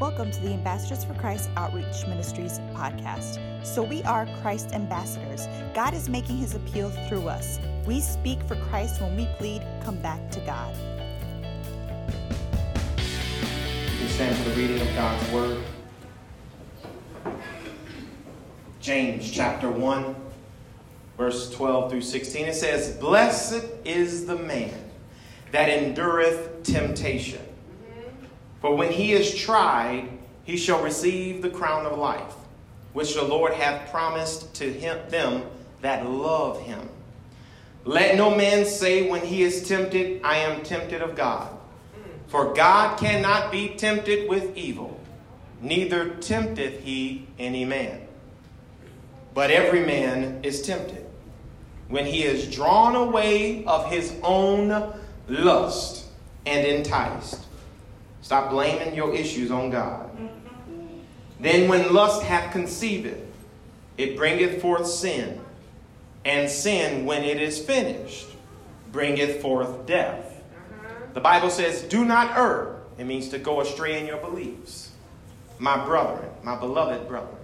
Welcome to the Ambassadors for Christ Outreach Ministries podcast. So, we are Christ ambassadors. God is making his appeal through us. We speak for Christ when we plead, come back to God. We stand for the reading of God's Word. James chapter 1, verse 12 through 16. It says, Blessed is the man that endureth temptation. For when he is tried, he shall receive the crown of life, which the Lord hath promised to him, them that love him. Let no man say when he is tempted, I am tempted of God. For God cannot be tempted with evil, neither tempteth he any man. But every man is tempted when he is drawn away of his own lust and enticed. Stop blaming your issues on God. Then, when lust hath conceived, it bringeth forth sin. And sin, when it is finished, bringeth forth death. The Bible says, Do not err. It means to go astray in your beliefs. My brethren, my beloved brethren.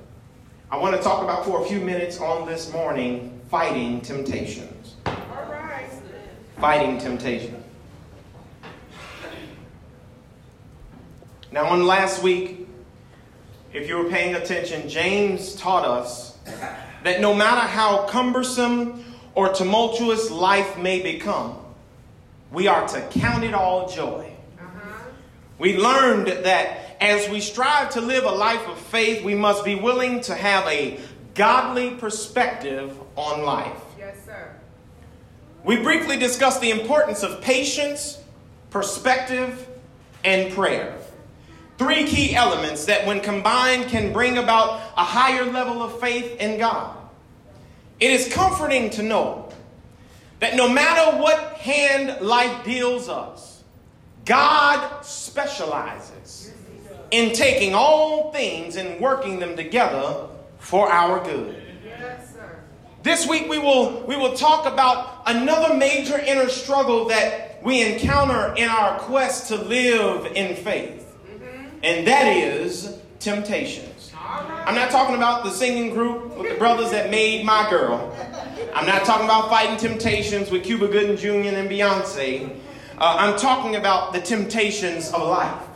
I want to talk about for a few minutes on this morning fighting temptations. All right. Fighting temptations. Now, on last week, if you were paying attention, James taught us that no matter how cumbersome or tumultuous life may become, we are to count it all joy. Uh-huh. We learned that as we strive to live a life of faith, we must be willing to have a godly perspective on life. Yes, sir. We briefly discussed the importance of patience, perspective, and prayer. Three key elements that, when combined, can bring about a higher level of faith in God. It is comforting to know that no matter what hand life deals us, God specializes in taking all things and working them together for our good. This week we will, we will talk about another major inner struggle that we encounter in our quest to live in faith and that is temptations. I'm not talking about the singing group with the brothers that made my girl. I'm not talking about fighting temptations with Cuba Gooding Jr. and Beyonce. Uh, I'm talking about the temptations of life.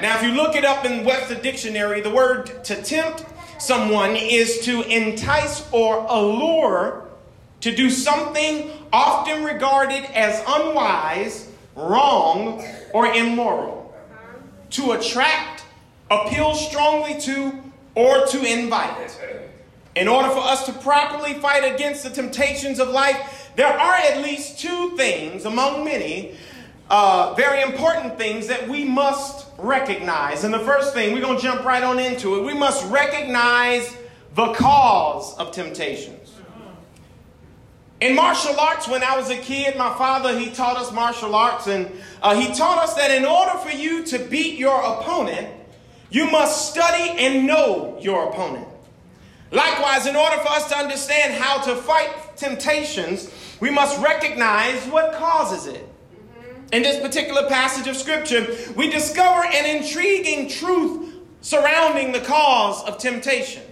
Now, if you look it up in Webster Dictionary, the word to tempt someone is to entice or allure to do something often regarded as unwise, wrong, or immoral to attract, appeal strongly to, or to invite. In order for us to properly fight against the temptations of life, there are at least two things among many uh, very important things that we must recognize. And the first thing, we're going to jump right on into it. We must recognize the cause of temptation. In martial arts, when I was a kid, my father, he taught us martial arts, and uh, he taught us that in order for you to beat your opponent, you must study and know your opponent. Likewise, in order for us to understand how to fight temptations, we must recognize what causes it. In this particular passage of scripture, we discover an intriguing truth surrounding the cause of temptation.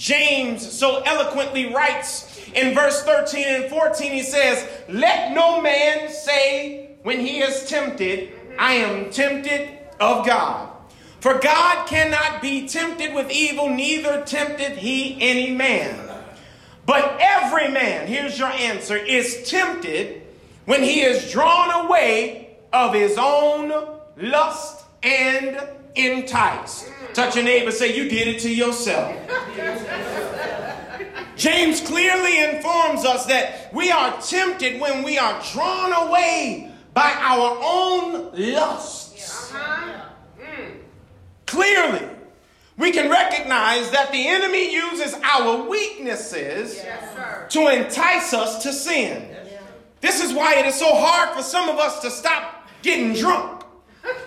James so eloquently writes in verse 13 and 14, he says, Let no man say when he is tempted, I am tempted of God. For God cannot be tempted with evil, neither tempteth he any man. But every man, here's your answer, is tempted when he is drawn away of his own lust and enticed. Touch your neighbor, say, You did it to yourself. James clearly informs us that we are tempted when we are drawn away by our own lusts. Clearly, we can recognize that the enemy uses our weaknesses to entice us to sin. This is why it is so hard for some of us to stop getting drunk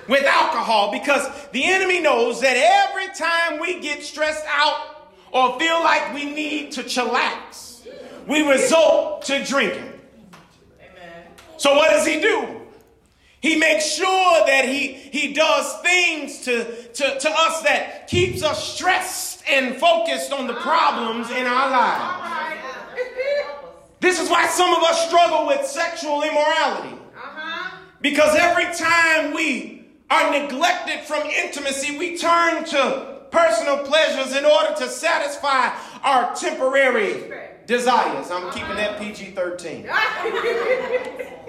with alcohol because the enemy knows that every time we get stressed out or feel like we need to chillax, we resort to drinking. So what does he do? He makes sure that he, he does things to, to, to us that keeps us stressed and focused on the problems in our lives. This is why some of us struggle with sexual immorality. Because every time we are neglected from intimacy, we turn to personal pleasures in order to satisfy our temporary desires. I'm keeping that PG 13.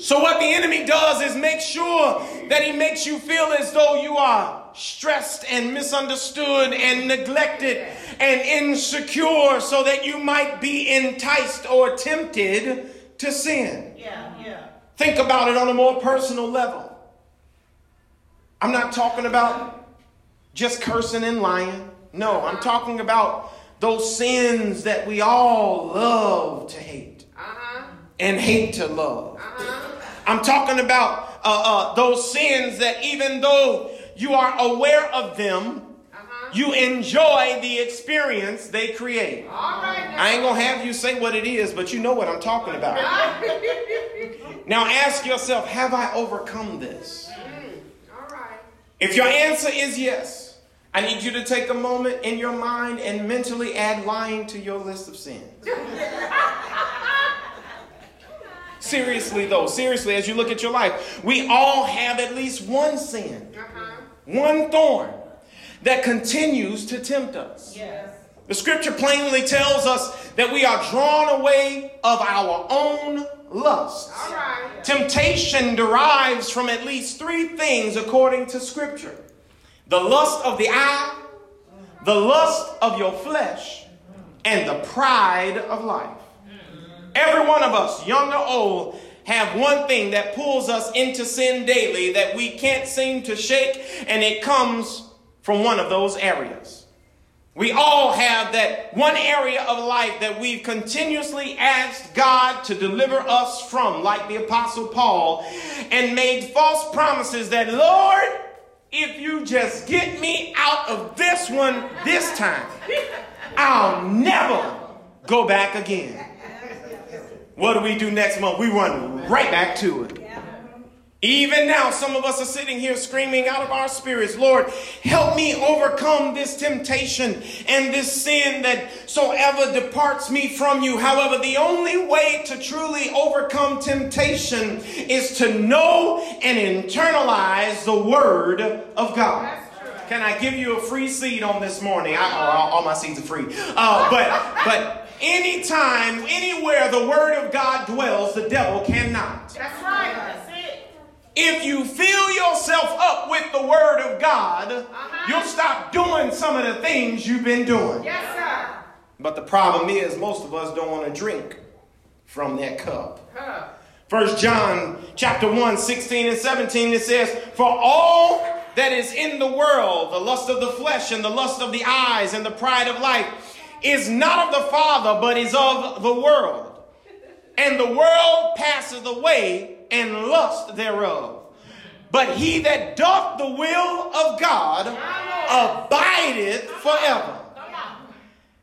So, what the enemy does is make sure that he makes you feel as though you are stressed and misunderstood and neglected and insecure so that you might be enticed or tempted to sin. Yeah, yeah. Think about it on a more personal level. I'm not talking about just cursing and lying. No, I'm talking about those sins that we all love to hate uh-huh. and hate to love. Uh-huh. I'm talking about uh, uh, those sins that even though you are aware of them. You enjoy the experience they create. I ain't gonna have you say what it is, but you know what I'm talking about. now ask yourself, have I overcome this? Mm, if your answer is yes, I need you to take a moment in your mind and mentally add lying to your list of sins. Seriously, though, seriously, as you look at your life, we all have at least one sin, uh-huh. one thorn that continues to tempt us. Yes. The scripture plainly tells us that we are drawn away of our own lusts. Temptation derives from at least three things according to scripture the lust of the eye, the lust of your flesh, and the pride of life. Every one of us, young or old, have one thing that pulls us into sin daily that we can't seem to shake, and it comes from one of those areas. We all have that one area of life that we've continuously asked God to deliver us from, like the Apostle Paul, and made false promises that, Lord, if you just get me out of this one this time, I'll never go back again. What do we do next month? We run right back to it. Even now, some of us are sitting here screaming out of our spirits, Lord, help me overcome this temptation and this sin that so ever departs me from you. However, the only way to truly overcome temptation is to know and internalize the Word of God. Can I give you a free seed on this morning? I, all, all my seeds are free. Uh, but, but Anytime, anywhere the word of God dwells, the devil cannot. That's right. If you fill yourself up with the word of God, uh-huh. you'll stop doing some of the things you've been doing. Yes, sir. But the problem is, most of us don't want to drink from that cup. Huh. First John chapter 1, 16 and 17, it says, For all that is in the world, the lust of the flesh and the lust of the eyes and the pride of life, is not of the Father, but is of the world. And the world passes away and lust thereof. But he that doth the will of God abideth forever.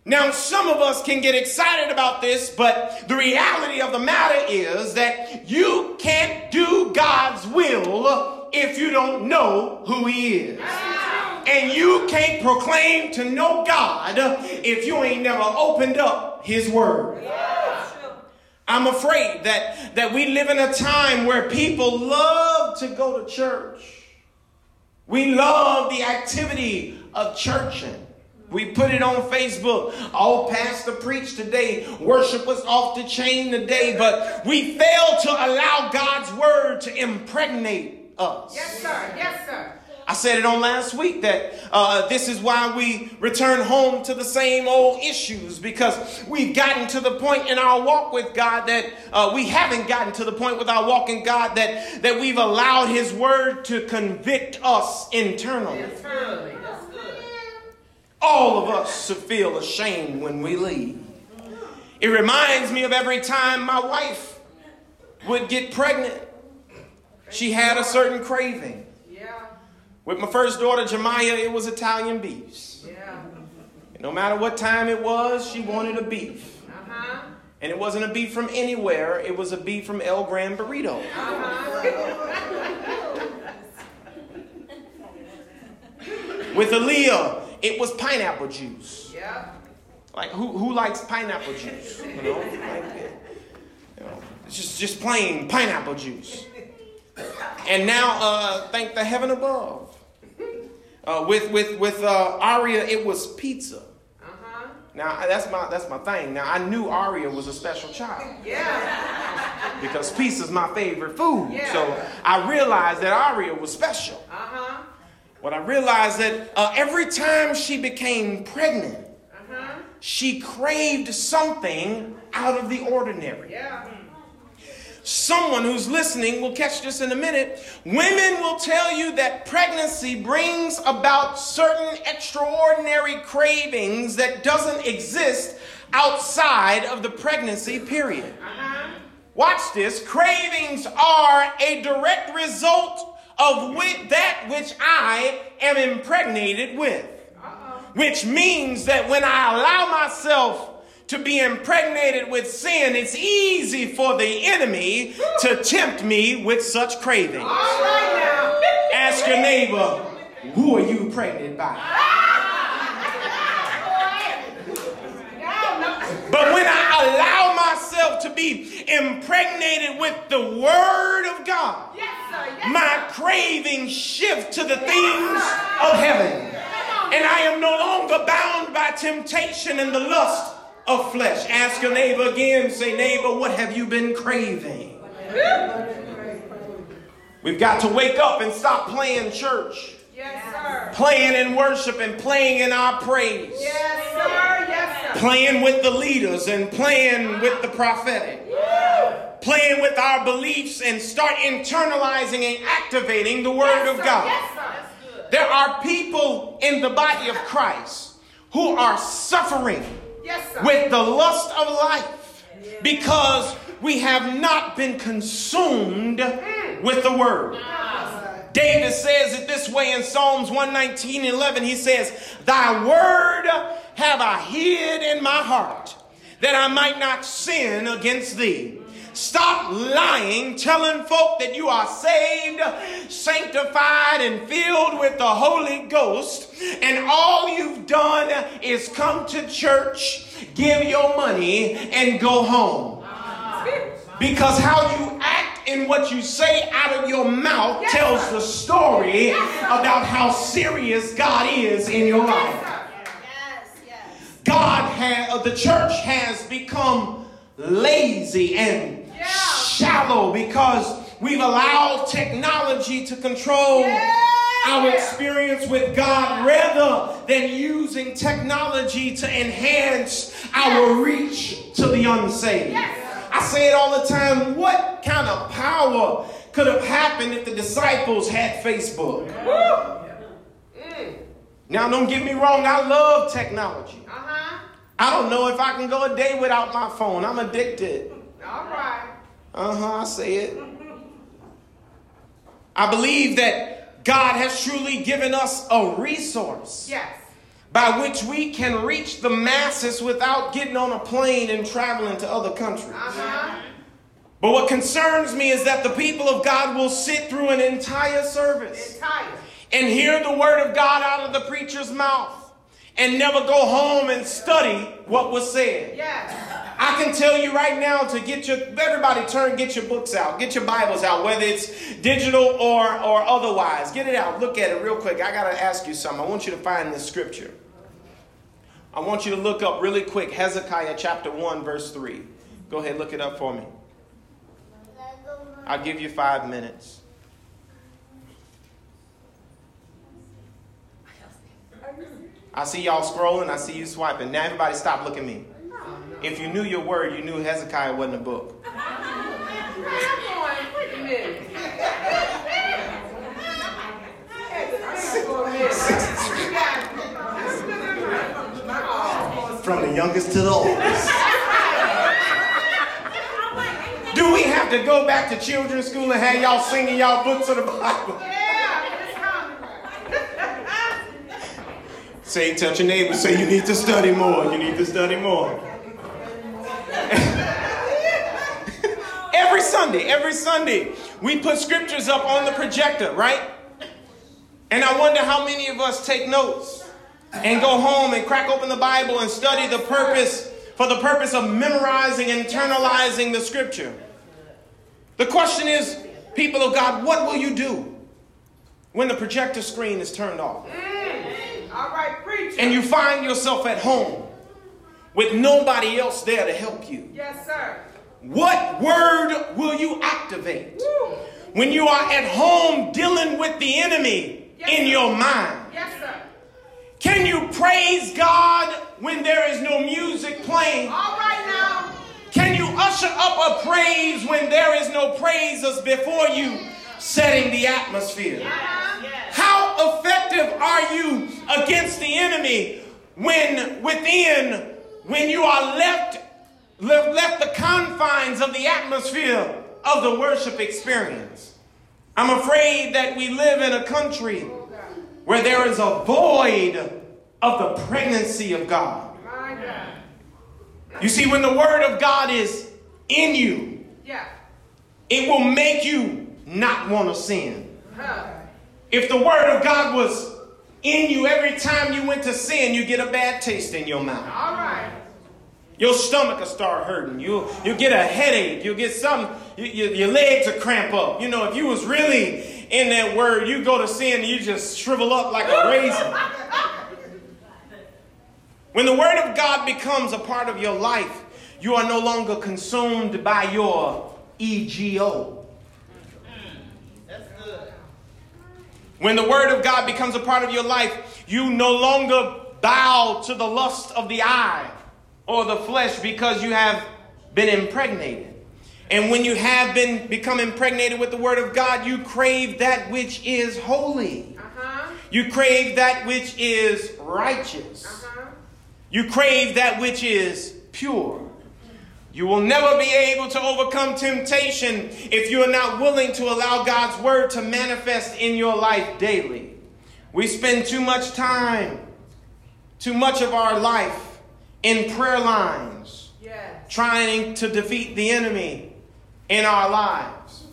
Now, some of us can get excited about this, but the reality of the matter is that you can't do God's will if you don't know who He is. And you can't proclaim to know God if you ain't never opened up His Word. I'm afraid that, that we live in a time where people love to go to church. We love the activity of churching. We put it on Facebook. All pastor preached today. Worship was off the chain today, but we fail to allow God's word to impregnate us. Yes, sir. Yes, sir. I said it on last week that uh, this is why we return home to the same old issues because we've gotten to the point in our walk with God that uh, we haven't gotten to the point with our walk in God that, that we've allowed His Word to convict us internally. Internally. All of us should feel ashamed when we leave. It reminds me of every time my wife would get pregnant. She had a certain craving. With my first daughter, Jemiah, it was Italian beefs. Yeah. And no matter what time it was, she wanted a beef. Uh-huh. And it wasn't a beef from anywhere, it was a beef from El Gran Burrito. Uh-huh. With Aaliyah, it was pineapple juice. Yeah. Like, who, who likes pineapple juice? You know? Like, you know, it's just, just plain pineapple juice. And now, uh, thank the heaven above, uh, with with with uh, Aria, it was pizza. Uh-huh. Now that's my that's my thing. Now I knew Aria was a special child Yeah. because pizza's my favorite food. Yeah. So I realized that Aria was special. Uh-huh. What I realized that uh, every time she became pregnant, Uh-huh. she craved something out of the ordinary. Yeah. Someone who's listening will catch this in a minute. Women will tell you that pregnancy brings about certain extraordinary cravings that doesn't exist outside of the pregnancy period. Uh-huh. Watch this. Cravings are a direct result of with that which I am impregnated with. Uh-oh. Which means that when I allow myself to be impregnated with sin, it's easy for the enemy to tempt me with such cravings. Ask your neighbor, who are you pregnant by? But when I allow myself to be impregnated with the Word of God, Yes, sir. Yes, my cravings shift to the things of heaven. And I am no longer bound by temptation and the lust of flesh. Ask your neighbor again. Say, neighbor, what have you been craving? We've got to wake up and stop playing church, Yes, sir. playing in worship and playing in our praise, Yes, sir. Yes, sir. playing with the leaders and playing with the prophetic, Woo! playing with our beliefs and start internalizing and activating the Word of. God. Yes, sir. There are people in the body of Christ who are suffering Yes, with the lust of life because we have not been consumed mm. with the word. Ah, David says it this way in Psalms 119 11. He says, Thy word have I hid in my heart that I might not sin against thee. Stop lying, telling folk that you are saved, sanctified, and filled with the Holy Ghost, and all you've done is come to church, give your money, and go home. Because how you act and what you say out of your mouth Yes, tells sir. the story Yes, about how serious God is in your life. Yes. God has, the church has become lazy and Yeah. Shallow because we've allowed technology to control Yeah. our experience with God rather than using technology to enhance our reach to the unsaved. Yes. I say it all the time. What kind of power could have happened if the disciples had Facebook? Now, don't get me wrong, I love technology. Uh-huh. I don't know if I can go a day without my phone. I'm addicted. All right. Uh huh, I say it. I believe that God has truly given us a resource Yes. by which we can reach the masses without getting on a plane and traveling to other countries. Uh-huh. But what concerns me is that the people of God will sit through an entire service Entire. and hear the word of God out of the preacher's mouth and never go home and study what was said. Yes. I can tell you right now to get your everybody turn get your books out, get your Bibles out, whether it's digital or or otherwise. Get it out, look at it real quick. I gotta ask you something. I want you to find this scripture. I want you to look up really quick Hezekiah chapter 1, verse 3. Go ahead, look it up for me. I'll give you five minutes. I see y'all scrolling, I see you swiping. Now everybody stop looking at me. If you knew your word, you knew Hezekiah wasn't a book. Where I'm going? Wait a minute. I'm going a minute. You got it. From the youngest to the oldest. Do we have to go back to children's school and have y'all singing y'all books of the Bible? Yeah. Say, touch your neighbor, say you need to study more. You need to study more. Every Sunday, every Sunday, we put scriptures up on the projector, right? And I wonder how many of us take notes and go home and crack open the Bible and study the purpose for the purpose of memorizing and internalizing the scripture. The question is, people of God, what will you do when the projector screen is turned off? Mm. All right, preach. And you find yourself at home with nobody else there to help you. Yes, sir. What word will you activate Woo. when you are at home dealing with the enemy Yes, in sir. your mind? Yes, sir. Can you praise God when there is no music playing? All right now. Can you usher up a praise when there is no praises before you setting the atmosphere? Uh-huh. How effective are you against the enemy when within, when you are left, left, the confines of the atmosphere of the worship experience? I'm afraid that we live in a country where there is a void of the pregnancy of God. You see, when the word of God is in you, it will make you not want to sin. If the word of God was in you every time you went to sin, you get a bad taste in your mouth. All right. Your stomach will start hurting. You'll, you'll get a headache. You'll get some, you, you- your legs will cramp up. You know, if you was really in that word, you go to sin and you just shrivel up like a raisin. When the word of God becomes a part of your life, you are no longer consumed by your ego. When the word of God becomes a part of your life, you no longer bow to the lust of the eye or the flesh because you have been impregnated. And when you have been become impregnated with the word of God, you crave that which is holy. Uh-huh. You crave that which is righteous. Uh-huh. You crave that which is pure. You will never be able to overcome temptation if you are not willing to allow God's word to manifest in your life daily. We spend too much time, too much of our life in prayer lines, Yes. trying to defeat the enemy in our lives,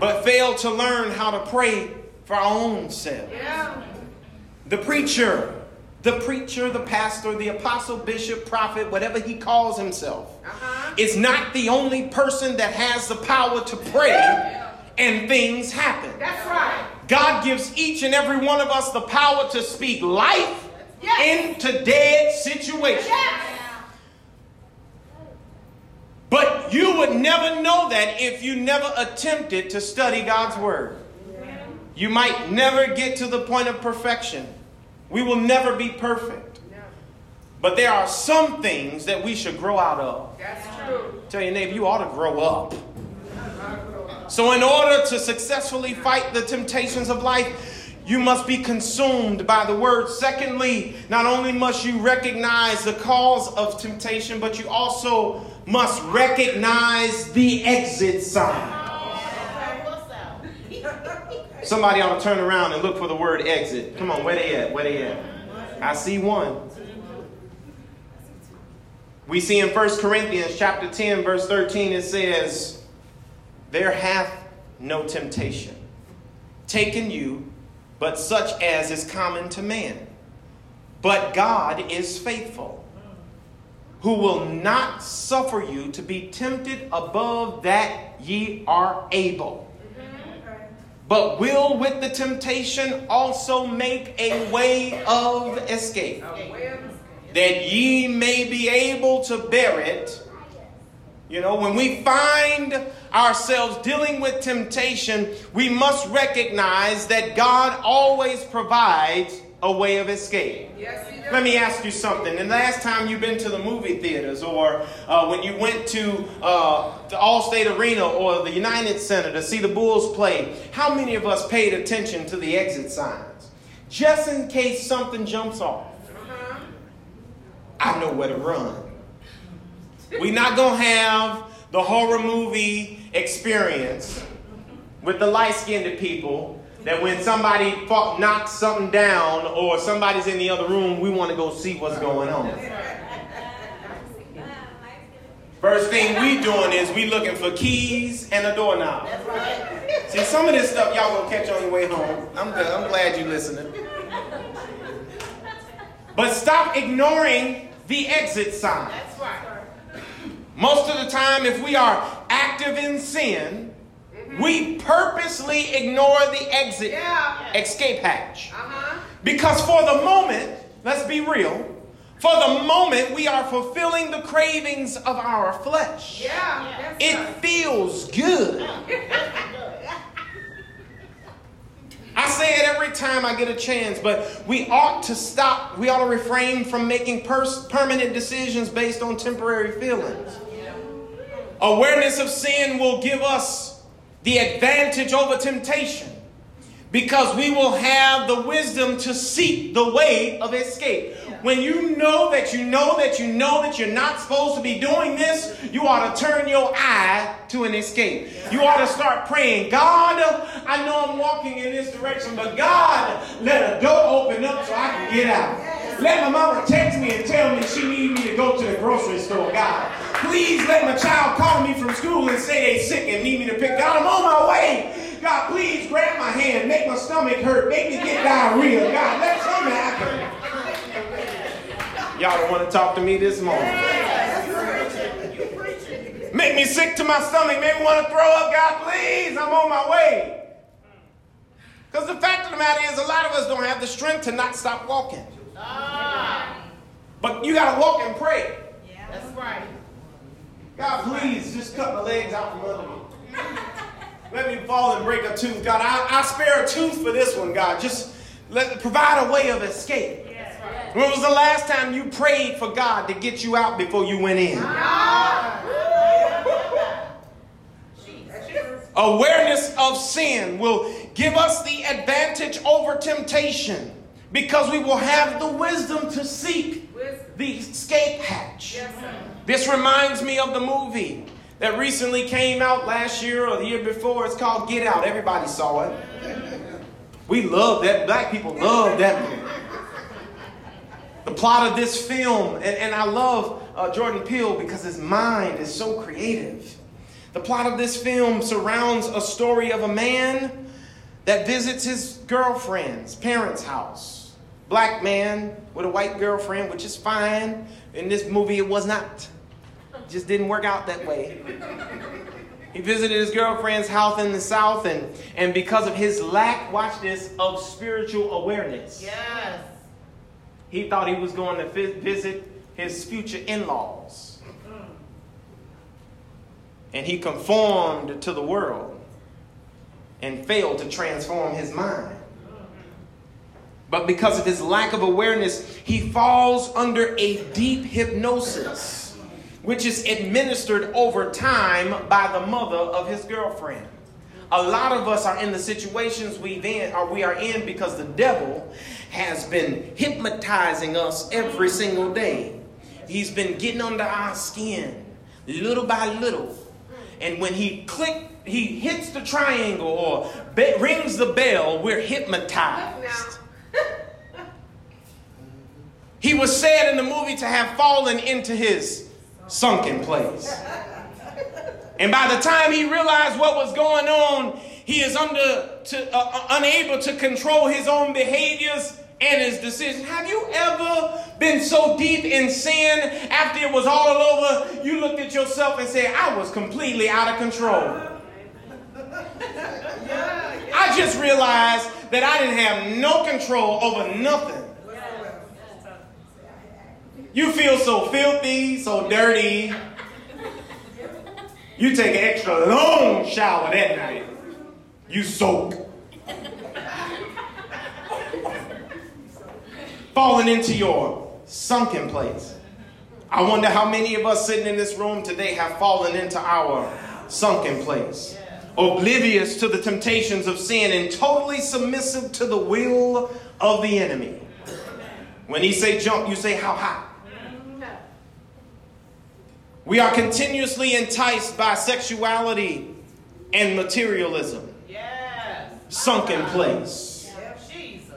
but fail to learn how to pray for our own selves. Yeah. The preacher, the preacher, the pastor, the apostle, bishop, prophet, whatever he calls himself, Uh-huh. is not the only person that has the power to pray and things happen. That's right. God gives each and every one of us the power to speak life Yes. into dead situations. Yes. But you would never know that if you never attempted to study God's word. You might never get to the point of perfection. We will never be perfect. No. But there are some things that we should grow out of. That's true. Tell your neighbor, you ought to grow up. So, in order to successfully fight the temptations of life, you must be consumed by the word. Secondly, not only must you recognize the cause of temptation, but you also must recognize the exit sign. Somebody ought to turn around and look for the word exit. Come on, where they at? Where they at? I see one. We see in 1 Corinthians chapter 10, verse 13, it says, There hath no temptation taken you, but such as is common to man. But God is faithful, who will not suffer you to be tempted above that ye are able, but will with the temptation also make a way of escape A way of that ye may be able to bear it. You know, when we find ourselves dealing with temptation, we must recognize that God always provides a way of escape. Yes, he does. Let me ask you something. The last time you've been to the movie theaters, or uh, when you went to uh, the Allstate Arena or the United Center to see the Bulls play, how many of us paid attention to the exit signs? Just in case something jumps off. Uh-huh. I know where to run. We're not going to have the horror movie experience with the light skinned people that when somebody knocks something down or somebody's in the other room, we want to go see what's going on. First thing we doing is we looking for keys and a doorknob. Right. See, some of this stuff y'all gonna catch on your way home. I'm good. I'm glad you listening. But stop ignoring the exit sign. That's right. Most of the time, if we are active in sin, we purposely ignore the exit Yeah. escape hatch. Uh-huh. Because for the moment, let's be real, for the moment we are fulfilling the cravings of our flesh. Yeah. It right. feels good. I say it every time I get a chance, but we ought to stop, we ought to refrain from making pers- permanent decisions based on temporary feelings. Awareness of sin will give us the advantage over temptation because we will have the wisdom to seek the way of escape. When you know that you know that you know that you're not supposed to be doing this, you ought to turn your eye to an escape. You ought to start praying, God, I know I'm walking in this direction, but God, let a door open up so I can get out. Let my mama text me and tell me she needs me to go to the grocery store, God. Please let my child call me from school and say they sick and need me to pick. God, I'm on my way. God, please grab my hand, make my stomach hurt, make me get diarrhea. God, let something happen. Y'all don't want to talk to me this morning. Make me sick to my stomach, make me want to throw up. God, please, I'm on my way. Because the fact of the matter is, a lot of us don't have the strength to not stop walking. Ah. But you got to walk and pray. That's right. God, please, just cut my legs out from under me. Let me fall and break a tooth. God, I, I spare a tooth for this one, God. Just let provide a way of escape. When was the last time you prayed for God to get you out before you went in? Awareness of sin will give us the advantage over temptation because we will have the wisdom to seek Wisdom. the escape hatch. Yes. This reminds me of the movie that recently came out last year or the year before. It's called Get Out. Everybody saw it. We love that. Black people love that movie. The plot of this film, and, and I love uh, Jordan Peele because his mind is so creative. The plot of this film surrounds a story of a man that visits his girlfriend's parents' house. Black man with a white girlfriend, which is fine. In this movie, it was not. Just didn't work out that way. He visited his girlfriend's house in the South, and, and because of his lack, watch this, of spiritual awareness, Yes. he thought he was going to vi- visit his future in laws. And he conformed to the world and failed to transform his mind. But because of his lack of awareness, he falls under a deep hypnosis, which is administered over time by the mother of his girlfriend. A lot of us are in the situations we've in, or we are in because the devil has been hypnotizing us every single day. He's been getting under our skin little by little. And when he click, he hits the triangle or be- rings the bell, we're hypnotized. He was said in the movie to have fallen into his sunken place. And by the time he realized what was going on, he is under to, uh, uh, unable to control his own behaviors and his decisions. Have you ever been so deep in sin after it was all over, you looked at yourself and said, I was completely out of control? I just realized that I didn't have no control over nothing. You feel so filthy, so dirty. You take an extra long shower that night. You soak. Falling into your sunken place. I wonder how many of us sitting in this room today have fallen into our sunken place. Oblivious to the temptations of sin and totally submissive to the will of the enemy. When he say jump, you say how high. We are continuously enticed by sexuality and materialism. Yes. Sunken place. Jesus.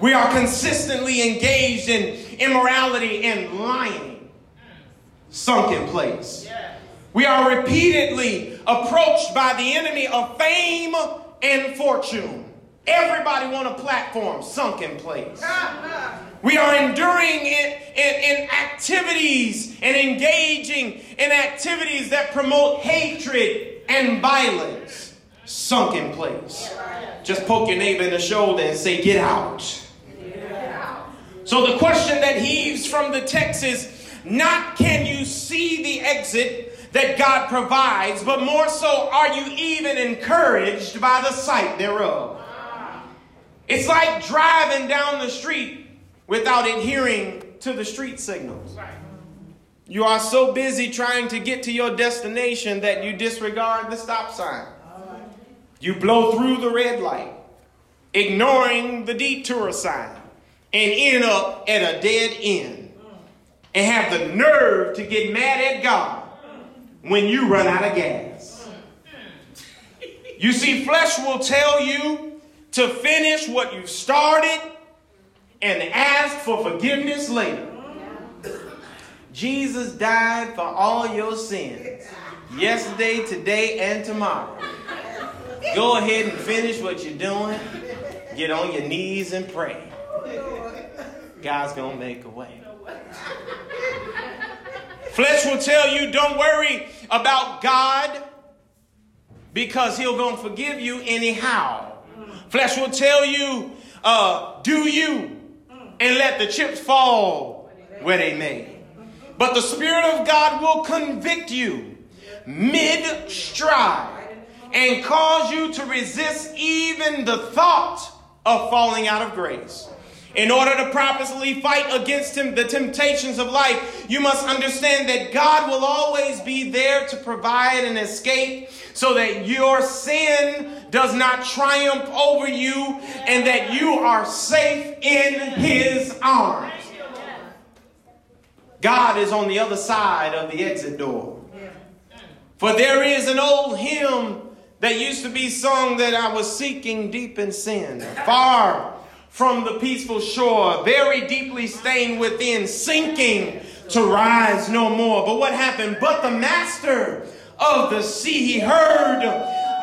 We are consistently engaged in immorality and lying. Mm. Sunken place. Yes. We are repeatedly approached by the enemy of fame and fortune. Everybody want a platform sunken place. We are enduring in, in, in, activities and engaging in activities that promote hatred and violence. Sunken place. Just poke your neighbor in the shoulder and say, Get out. So the question that heaves from the text is not can you see the exit that God provides, but more so, are you even encouraged by the sight thereof? It's like driving down the street without adhering to the street signals. You are so busy trying to get to your destination that you disregard the stop sign. You blow through the red light, ignoring the detour sign, and end up at a dead end mm. and have the nerve to get mad at God when you run out of gas. Mm. You see, flesh will tell you to finish what you've started and ask for forgiveness later. Jesus died for all your sins yesterday, today, and tomorrow. Go ahead and finish what you're doing. Get on your knees and pray. God's going to make a way. Flesh will tell you, don't worry about God because he'll going to forgive you anyhow. Flesh will tell you, uh, do you and let the chips fall where they may. But the Spirit of God will convict you mid stride and cause you to resist even the thought of falling out of grace. In order to properly fight against him, the temptations of life, you must understand that God will always be there to provide an escape so that your sin does not triumph over you and that you are safe in his arms. God is on the other side of the exit door. For there is an old hymn that used to be sung that I was seeking deep in sin, far from the peaceful shore, very deeply stained within, sinking to rise no more. But what happened? But the master of the sea, he heard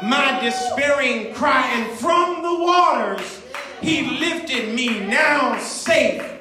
my despairing cry, and from the waters he lifted me now safe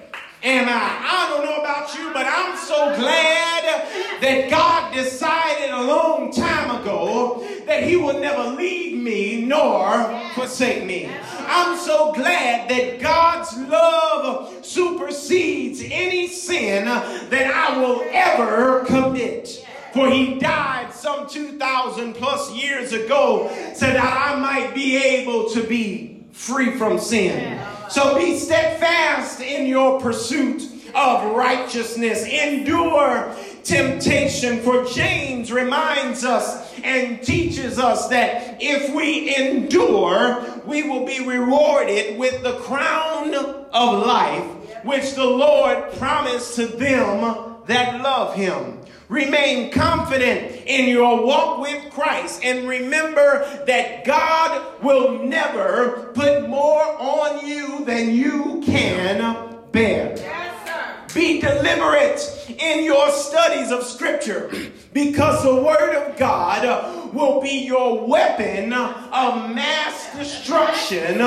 am I? I don't know about you, but I'm so glad that God decided a long time ago that He will never leave me nor forsake me. I'm so glad that God's love supersedes any sin that I will ever commit. For he died some 2,000 plus years ago so that I might be able to be free from sin. So be steadfast in your pursuit of righteousness. Endure temptation. For James reminds us and teaches us that if we endure, we will be rewarded with the crown of life, which the Lord promised to them that love him. Remain confident in your walk with Christ and remember that God will never put more on you than you can bear. Be deliberate in your studies of Scripture because the Word of God will be your weapon of mass destruction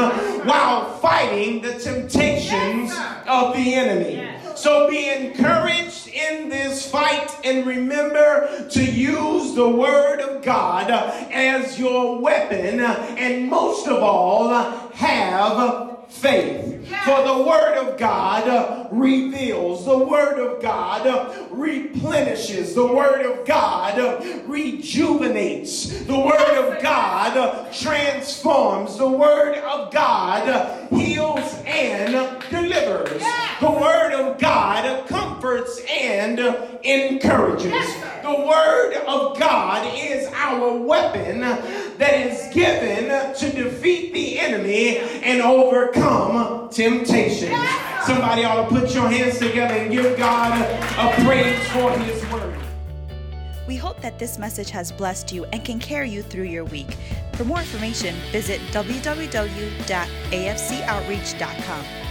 while fighting the temptations of the enemy. So be encouraged in this fight and remember to use the Word of God as your weapon and most of all, have faith. For the Word of God reveals, the Word of God replenishes, the Word of God rejuvenates, the Word of God transforms, the Word of God heals and delivers. The Word of God comforts and encourages. The Word of God is our weapon that is given to defeat the enemy and overcome temptation. Somebody ought to put your hands together and give God a praise for His Word. We hope that this message has blessed you and can carry you through your week. For more information, visit www.afcoutreach.com.